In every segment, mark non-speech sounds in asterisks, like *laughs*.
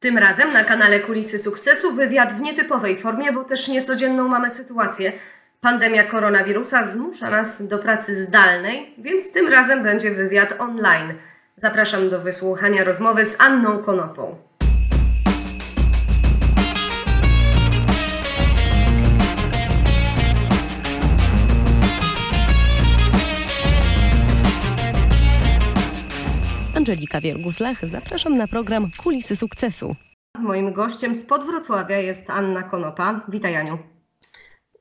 Tym razem na kanale Kulisy Sukcesu wywiad w nietypowej formie, bo też niecodzienną mamy sytuację. Pandemia koronawirusa zmusza nas do pracy zdalnej, więc tym razem będzie wywiad online. Zapraszam do wysłuchania rozmowy z Anną Konopą. Angelika Wiergus-Lech. Zapraszam na program Kulisy Sukcesu. Moim gościem z Podwrocławia jest Anna Konopa. Witaj Aniu.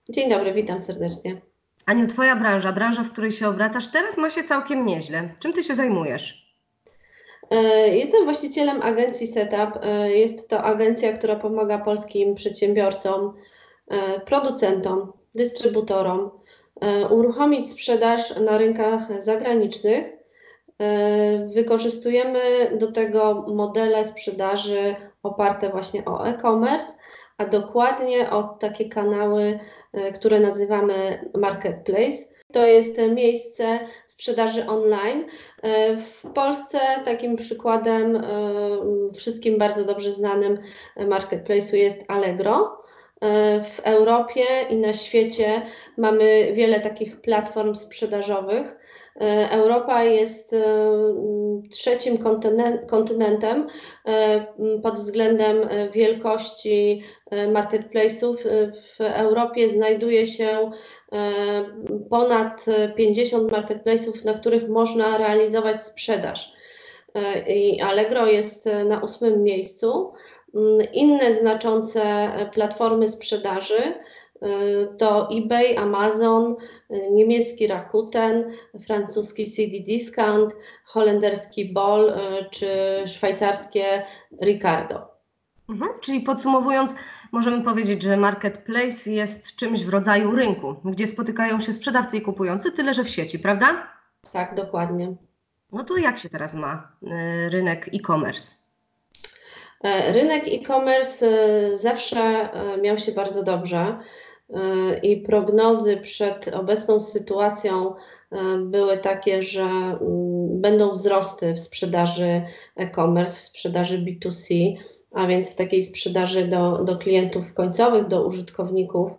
Dzień dobry, witam serdecznie. Aniu, Twoja branża, branża, w której się obracasz, teraz ma się całkiem nieźle. Czym Ty się zajmujesz? E, jestem właścicielem agencji Setup. E, jest to agencja, która pomaga polskim przedsiębiorcom, e, producentom, dystrybutorom uruchomić sprzedaż na rynkach zagranicznych wykorzystujemy do tego modele sprzedaży oparte właśnie o e-commerce, a dokładnie o takie kanały, e, które nazywamy marketplace. To jest miejsce sprzedaży online. E, w Polsce takim przykładem wszystkim bardzo dobrze znanym marketplace'u jest Allegro. W Europie i na świecie mamy wiele takich platform sprzedażowych. E, Europa jest e, trzecim kontynentem e, pod względem wielkości marketplace'ów. W Europie znajduje się ponad 50 marketplace'ów, na których można realizować sprzedaż. I Allegro jest na ósmym miejscu. Inne znaczące platformy sprzedaży to eBay, Amazon, niemiecki Rakuten, francuski CD Discount, holenderski Bol czy szwajcarskie Ricardo. Mhm, czyli podsumowując, możemy powiedzieć, że marketplace jest czymś w rodzaju rynku, gdzie spotykają się sprzedawcy i kupujący, tyle że w sieci, prawda? Tak, dokładnie. No to jak się teraz ma rynek e-commerce? E, rynek e-commerce y, zawsze y, miał się bardzo dobrze i prognozy przed obecną sytuacją e, były takie, że mm, będą wzrosty w sprzedaży e-commerce, w sprzedaży B2C, a więc w takiej sprzedaży do, do klientów końcowych, do użytkowników.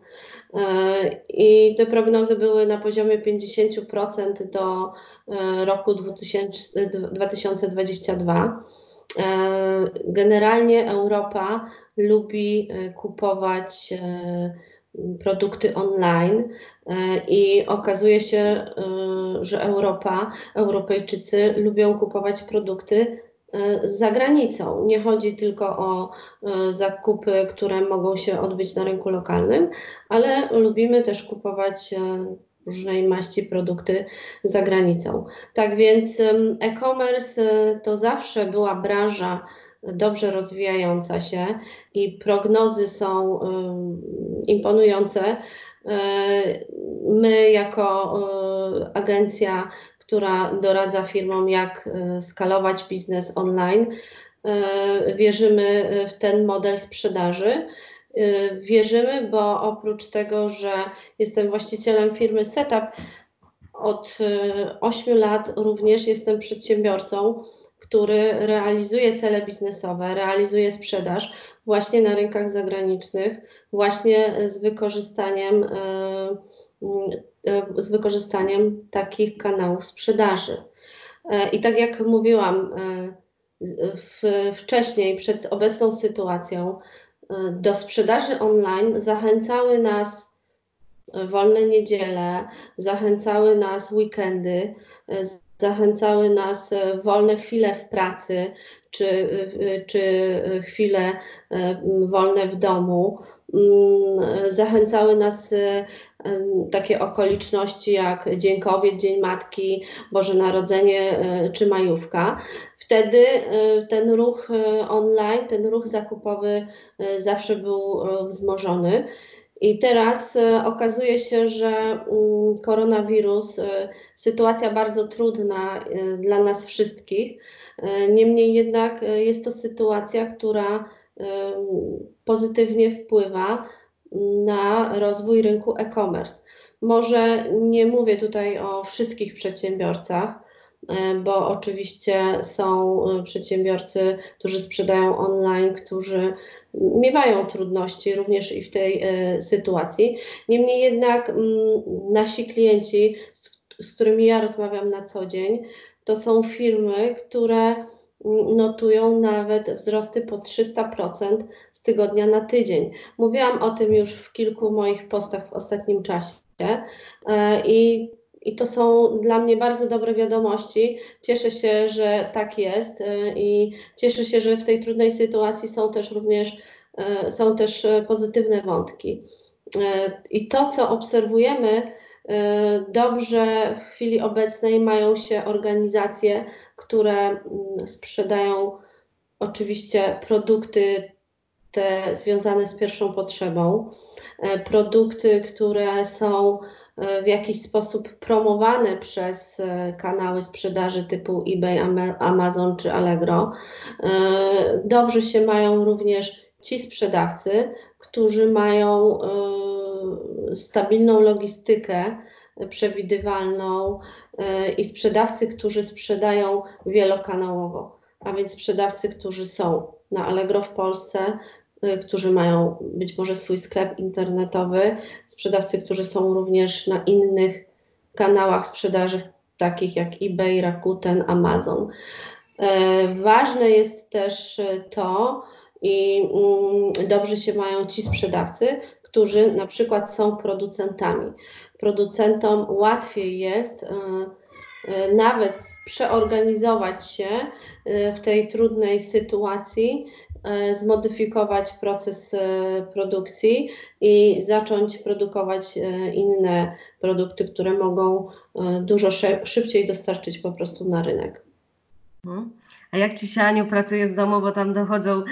E, I te prognozy były na poziomie 50% do e, roku 2022. Generalnie Europa lubi kupować produkty online e, i okazuje się, e, że Europa, Europejczycy lubią kupować produkty e, za granicą. Nie chodzi tylko o zakupy, które mogą się odbyć na rynku lokalnym, ale lubimy też kupować różnej maści produkty za granicą. Tak więc e-commerce to zawsze była branża, dobrze rozwijająca się i prognozy są imponujące. E, my, jako e, agencja, która doradza firmom, jak e, skalować biznes online, wierzymy w ten model sprzedaży. Wierzymy, bo oprócz tego, że jestem właścicielem firmy Setup, od 8 lat również jestem przedsiębiorcą który realizuje cele biznesowe, realizuje sprzedaż właśnie na rynkach zagranicznych, właśnie z wykorzystaniem, e, z wykorzystaniem takich kanałów sprzedaży. I tak jak mówiłam wcześniej, przed obecną sytuacją, do sprzedaży online zachęcały nas wolne niedziele, zachęcały nas weekendy, zachęcały nas e, wolne chwile w pracy, czy, e, czy chwile e, wolne w domu. Mm, zachęcały nas takie okoliczności jak Dzień Kobiet, Dzień Matki, Boże Narodzenie czy Majówka. Wtedy ten ruch online, ten ruch zakupowy zawsze był wzmożony. I teraz okazuje się, że mm, koronawirus, sytuacja bardzo trudna dla nas wszystkich. Niemniej jednak jest to sytuacja, która pozytywnie wpływa na rozwój rynku e-commerce. Może nie mówię tutaj o wszystkich przedsiębiorcach, bo oczywiście są przedsiębiorcy, którzy sprzedają online, którzy miewają trudności również i w tej sytuacji. Niemniej jednak mm, nasi klienci, z którymi ja rozmawiam na co dzień, to są firmy, które notują nawet wzrosty po 300% z tygodnia na tydzień. Mówiłam o tym już w kilku moich postach w ostatnim czasie e, i, i to są dla mnie bardzo dobre wiadomości. Cieszę się, że tak jest e, i cieszę się, że w tej trudnej sytuacji są też również e, są też pozytywne wątki. I to, co obserwujemy, dobrze w chwili obecnej mają się organizacje, które mm, sprzedają oczywiście produkty te związane z pierwszą potrzebą, e, produkty, które są e, w jakiś sposób promowane przez kanały sprzedaży typu eBay, Amazon czy Allegro. Dobrze się mają również ci sprzedawcy, którzy mają stabilną logistykę przewidywalną e, i sprzedawcy, którzy sprzedają wielokanałowo, a więc sprzedawcy, którzy są na Allegro w Polsce, e, którzy mają być może swój sklep internetowy, sprzedawcy, którzy są również na innych kanałach sprzedaży, takich jak eBay, Rakuten, Amazon. E, ważne jest też to, i mm, dobrze się mają ci sprzedawcy, którzy na przykład są producentami. Producentom łatwiej jest e, e, nawet przeorganizować się e, w tej trudnej sytuacji, zmodyfikować proces produkcji i zacząć produkować inne produkty, które mogą dużo szybciej dostarczyć po prostu na rynek. A jak ci się Aniu pracuje z domu, bo tam dochodzą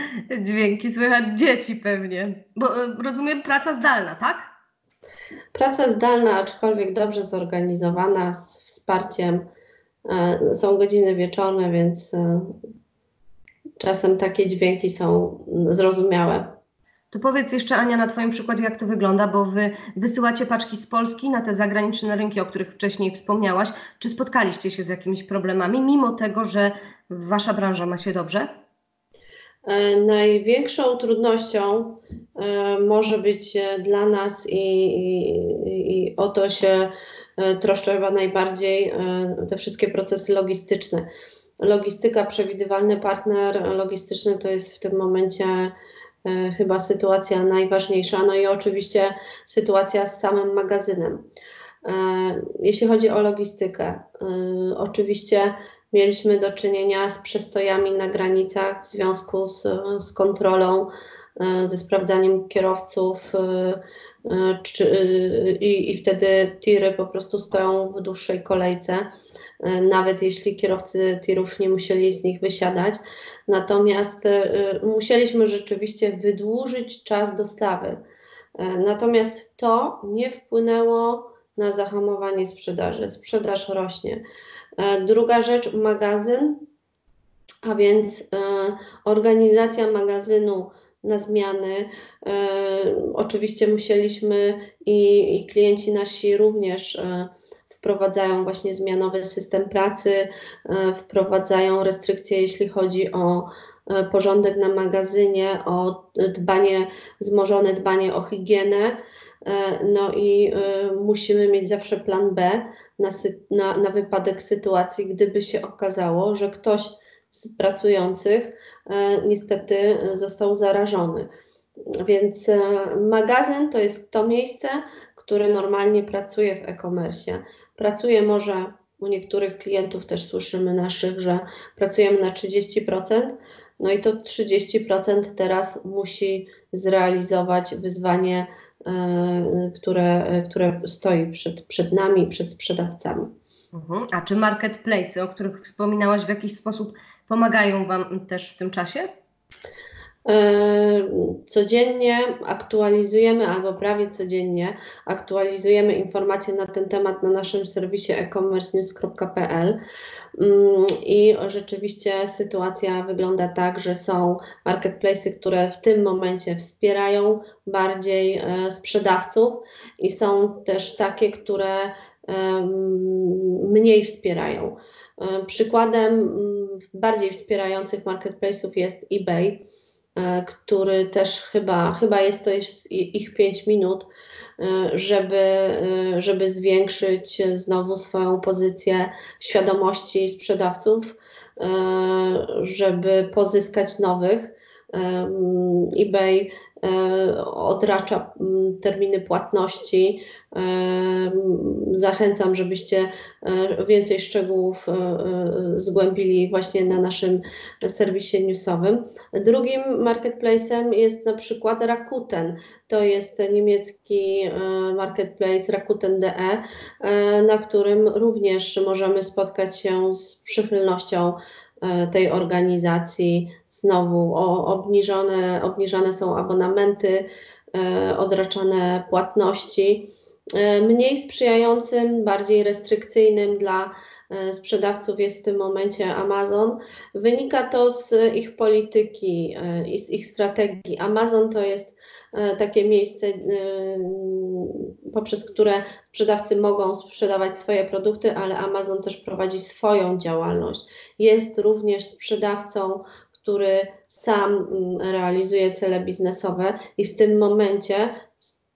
dźwięki, słychać dzieci pewnie. Bo e, rozumiem, praca zdalna, tak? Praca zdalna, aczkolwiek dobrze zorganizowana, z wsparciem. E, są godziny wieczorne, więc e, czasem takie dźwięki są zrozumiałe. To powiedz jeszcze, Ania, na Twoim przykładzie, jak to wygląda, bo Wy wysyłacie paczki z Polski na te zagraniczne rynki, o których wcześniej wspomniałaś. Czy spotkaliście się z jakimiś problemami, mimo tego, że Wasza branża ma się dobrze? E, największą trudnością e, może być e, dla nas i, i, i o to się troszczę chyba najbardziej te wszystkie procesy logistyczne. Logistyka, przewidywalny partner logistyczny to jest w tym momencie chyba sytuacja najważniejsza. No i oczywiście sytuacja z samym magazynem. Jeśli chodzi o logistykę, oczywiście mieliśmy do czynienia z przestojami na granicach w związku z, z kontrolą, e, ze sprawdzaniem kierowców. E, e, czy, i, I wtedy tiry po prostu stoją w dłuższej kolejce, nawet jeśli kierowcy tirów nie musieli z nich wysiadać. Natomiast musieliśmy rzeczywiście wydłużyć czas dostawy. Natomiast to nie wpłynęło na zahamowanie sprzedaży. Sprzedaż rośnie. E, druga rzecz, magazyn, a więc e, organizacja magazynu na zmiany. E, oczywiście musieliśmy i, i klienci nasi również wprowadzają właśnie zmianowy system pracy, wprowadzają restrykcje, jeśli chodzi o porządek na magazynie, o dbanie, wzmożone dbanie o higienę. E, no i e, musimy mieć zawsze plan B na, na, na wypadek sytuacji, gdyby się okazało, że ktoś z pracujących e, niestety został zarażony. Więc magazyn to jest to miejsce, które normalnie pracuje w e-commerce. Pracuje może u niektórych klientów też słyszymy naszych, że pracujemy na 30%, no i to 30% teraz musi zrealizować wyzwanie E, które, które stoi przed, przed nami, przed sprzedawcami. Mhm. A czy marketplace, o których wspominałaś, w jakiś sposób pomagają Wam też w tym czasie? E, codziennie aktualizujemy, albo prawie codziennie aktualizujemy informacje na ten temat na naszym serwisie e-commercenews.pl. Mm, I rzeczywiście sytuacja wygląda tak, że są marketplacy, które w tym momencie wspierają bardziej e, sprzedawców, i są też takie, które mniej wspierają. Przykładem mm, bardziej wspierających marketplace'ów jest eBay, który też chyba, chyba jest to ich 5 minut, żeby, żeby zwiększyć znowu swoją pozycję świadomości sprzedawców, żeby pozyskać nowych. eBay E, odracza mm, terminy płatności. E, zachęcam, żebyście e, więcej szczegółów zgłębili właśnie na naszym serwisie newsowym. Drugim marketplacem jest na przykład Rakuten. To jest niemiecki marketplace rakuten.de, na którym również możemy spotkać się z przychylnością tej organizacji znowu obniżone, obniżane są abonamenty, e, odraczane płatności. E, mniej sprzyjającym, bardziej restrykcyjnym dla e, sprzedawców jest w tym momencie Amazon. Wynika to z ich polityki i z ich strategii. Amazon to jest takie miejsce, poprzez które sprzedawcy mogą sprzedawać swoje produkty, ale Amazon też prowadzi swoją działalność. Jest również sprzedawcą który sam mm, realizuje cele biznesowe i w tym momencie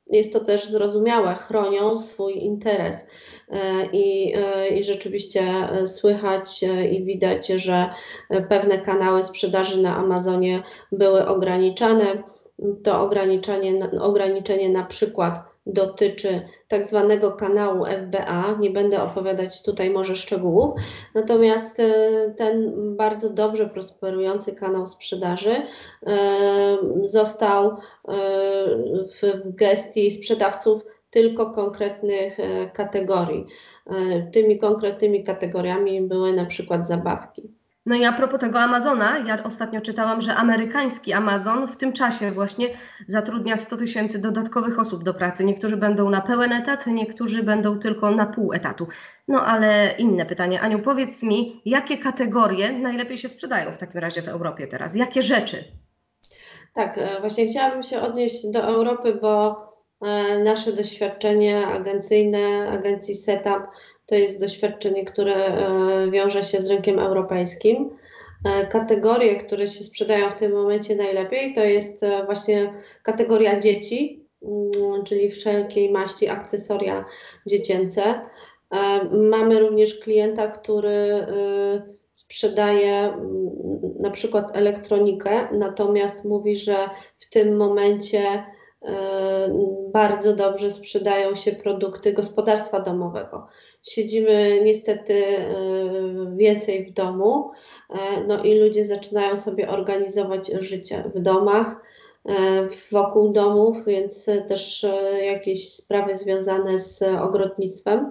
jest to też zrozumiałe, chronią swój interes. E, I, e, I rzeczywiście e, słychać i widać, że pewne kanały sprzedaży na Amazonie były ograniczane. To ograniczenie, ograniczenie na przykład dotyczy tak zwanego kanału FBA. Nie będę opowiadać tutaj może szczegółów, natomiast e, ten bardzo dobrze prosperujący kanał sprzedaży e, został e, w gestii sprzedawców tylko konkretnych kategorii. Tymi konkretnymi kategoriami były na przykład zabawki. No i a propos tego Amazona, ja ostatnio czytałam, że amerykański Amazon w tym czasie właśnie zatrudnia 100 tysięcy dodatkowych osób do pracy. Niektórzy będą na pełen etat, niektórzy będą tylko na pół etatu. No ale inne pytanie. Aniu, powiedz mi, jakie kategorie najlepiej się sprzedają w takim razie w Europie teraz? Jakie rzeczy? Tak, e, właśnie chciałabym się odnieść do Europy, bo e, nasze doświadczenie agencyjne, agencji Setup to jest doświadczenie, które e, wiąże się z rynkiem europejskim. E, kategorie, które się sprzedają w tym momencie najlepiej, to jest e, właśnie kategoria dzieci, mm, czyli wszelkiej maści akcesoria dziecięce. Mamy również klienta, który sprzedaje mm, na przykład elektronikę, natomiast mówi, że w tym momencie bardzo dobrze sprzedają się produkty gospodarstwa domowego. Siedzimy niestety e, więcej w domu, e, no i ludzie zaczynają sobie organizować życie w domach, e, wokół domów, więc też jakieś sprawy związane z ogrodnictwem,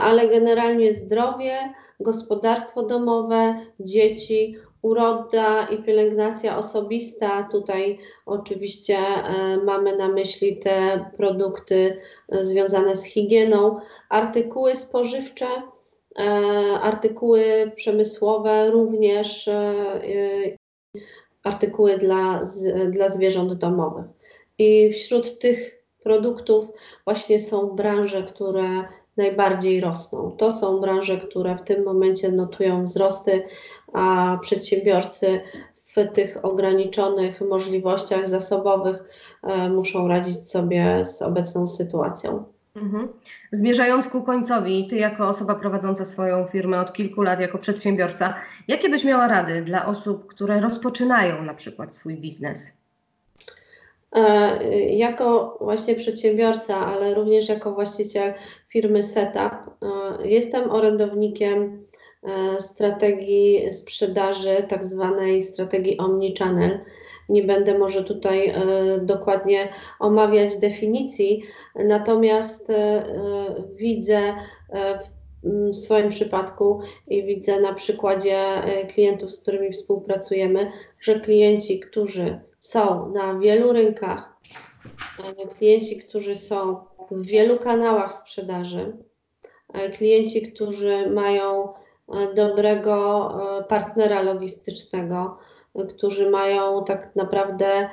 ale generalnie zdrowie, gospodarstwo domowe, dzieci, uroda i pielęgnacja osobista. Tutaj oczywiście e, mamy na myśli te produkty e, związane z higieną, artykuły spożywcze, e, artykuły przemysłowe, również artykuły dla, dla zwierząt domowych. I wśród tych produktów właśnie są branże, które najbardziej rosną. To są branże, które w tym momencie notują wzrosty, a przedsiębiorcy w tych ograniczonych możliwościach zasobowych e, muszą radzić sobie z obecną sytuacją. Mhm. Zmierzając ku końcowi, Ty jako osoba prowadząca swoją firmę od kilku lat, jako przedsiębiorca, jakie byś miała rady dla osób, które rozpoczynają na przykład swój biznes? E, jako właśnie przedsiębiorca, ale również jako właściciel firmy Setup, e, jestem orędownikiem e, strategii sprzedaży, tak zwanej strategii omnichannel. Nie będę może tutaj dokładnie omawiać definicji, natomiast widzę w swoim przypadku i widzę na przykładzie klientów, z którymi współpracujemy, że klienci, którzy są na wielu rynkach, e, klienci, którzy są w wielu kanałach sprzedaży, e, klienci, którzy mają dobrego partnera logistycznego, którzy mają tak naprawdę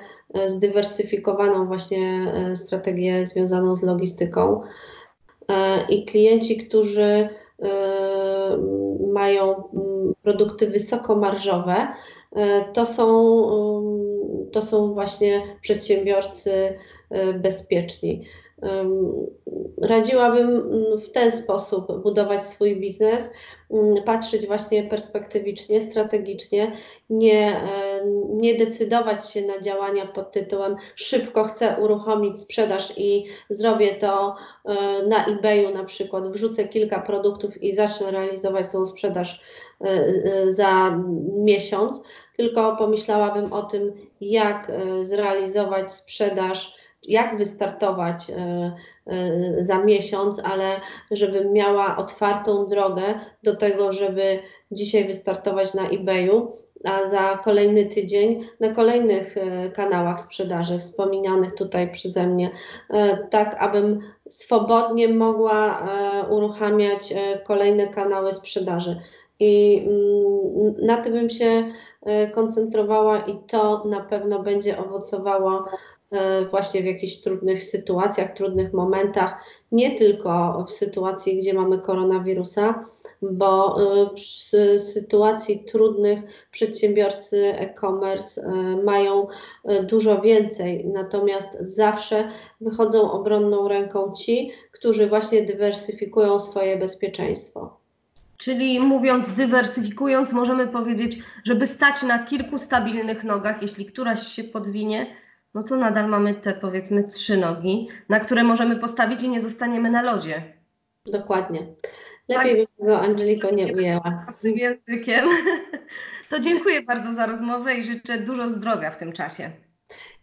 zdywersyfikowaną właśnie strategię związaną z logistyką i klienci, którzy mają mm, produkty wysokomarżowe, to są, to są właśnie przedsiębiorcy bezpieczni. Radziłabym mm, w ten sposób budować swój biznes, mm, patrzeć właśnie perspektywicznie, strategicznie, nie, nie decydować się na działania pod tytułem szybko chcę uruchomić sprzedaż i zrobię to e, na eBayu na przykład, wrzucę kilka produktów i zacznę realizować tą sprzedaż e, za miesiąc, tylko pomyślałabym o tym, jak zrealizować sprzedaż jak wystartować e, e, za miesiąc, ale żebym miała otwartą drogę do tego, żeby dzisiaj wystartować na eBayu, a za kolejny tydzień na kolejnych e, kanałach sprzedaży, wspominanych tutaj przeze mnie, tak abym swobodnie mogła uruchamiać kolejne kanały sprzedaży. I mm, na tym bym się koncentrowała, i to na pewno będzie owocowało E, właśnie w jakichś trudnych sytuacjach, trudnych momentach, nie tylko w sytuacji, gdzie mamy koronawirusa, bo e, przy sytuacji trudnych przedsiębiorcy e-commerce e, mają dużo więcej, natomiast zawsze wychodzą obronną ręką ci, którzy właśnie dywersyfikują swoje bezpieczeństwo. Czyli mówiąc, dywersyfikując, możemy powiedzieć, żeby stać na kilku stabilnych nogach, jeśli któraś się podwinie, no to nadal mamy te powiedzmy trzy nogi, na które możemy postawić i nie zostaniemy na lodzie. Dokładnie. Lepiej tak. bym go Angeliko nie ujęła. *laughs* Z językiem. *laughs* To dziękuję bardzo za rozmowę i życzę dużo zdrowia w tym czasie.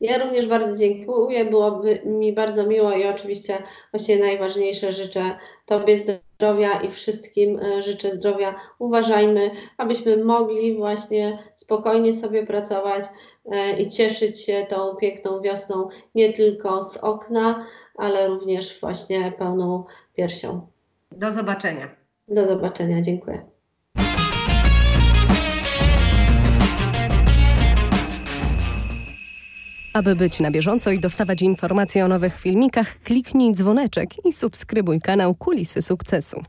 Ja również bardzo dziękuję, byłoby mi bardzo miło i oczywiście właśnie najważniejsze życzę Tobie zdrowia i wszystkim e, życzę zdrowia. Uważajmy, abyśmy mogli właśnie spokojnie sobie pracować e, i cieszyć się tą piękną wiosną nie tylko z okna, ale również właśnie pełną piersią. Do zobaczenia. Do zobaczenia, dziękuję. Aby być na bieżąco i dostawać informacje o nowych filmikach, kliknij dzwoneczek i subskrybuj kanał Kulisy Sukcesu.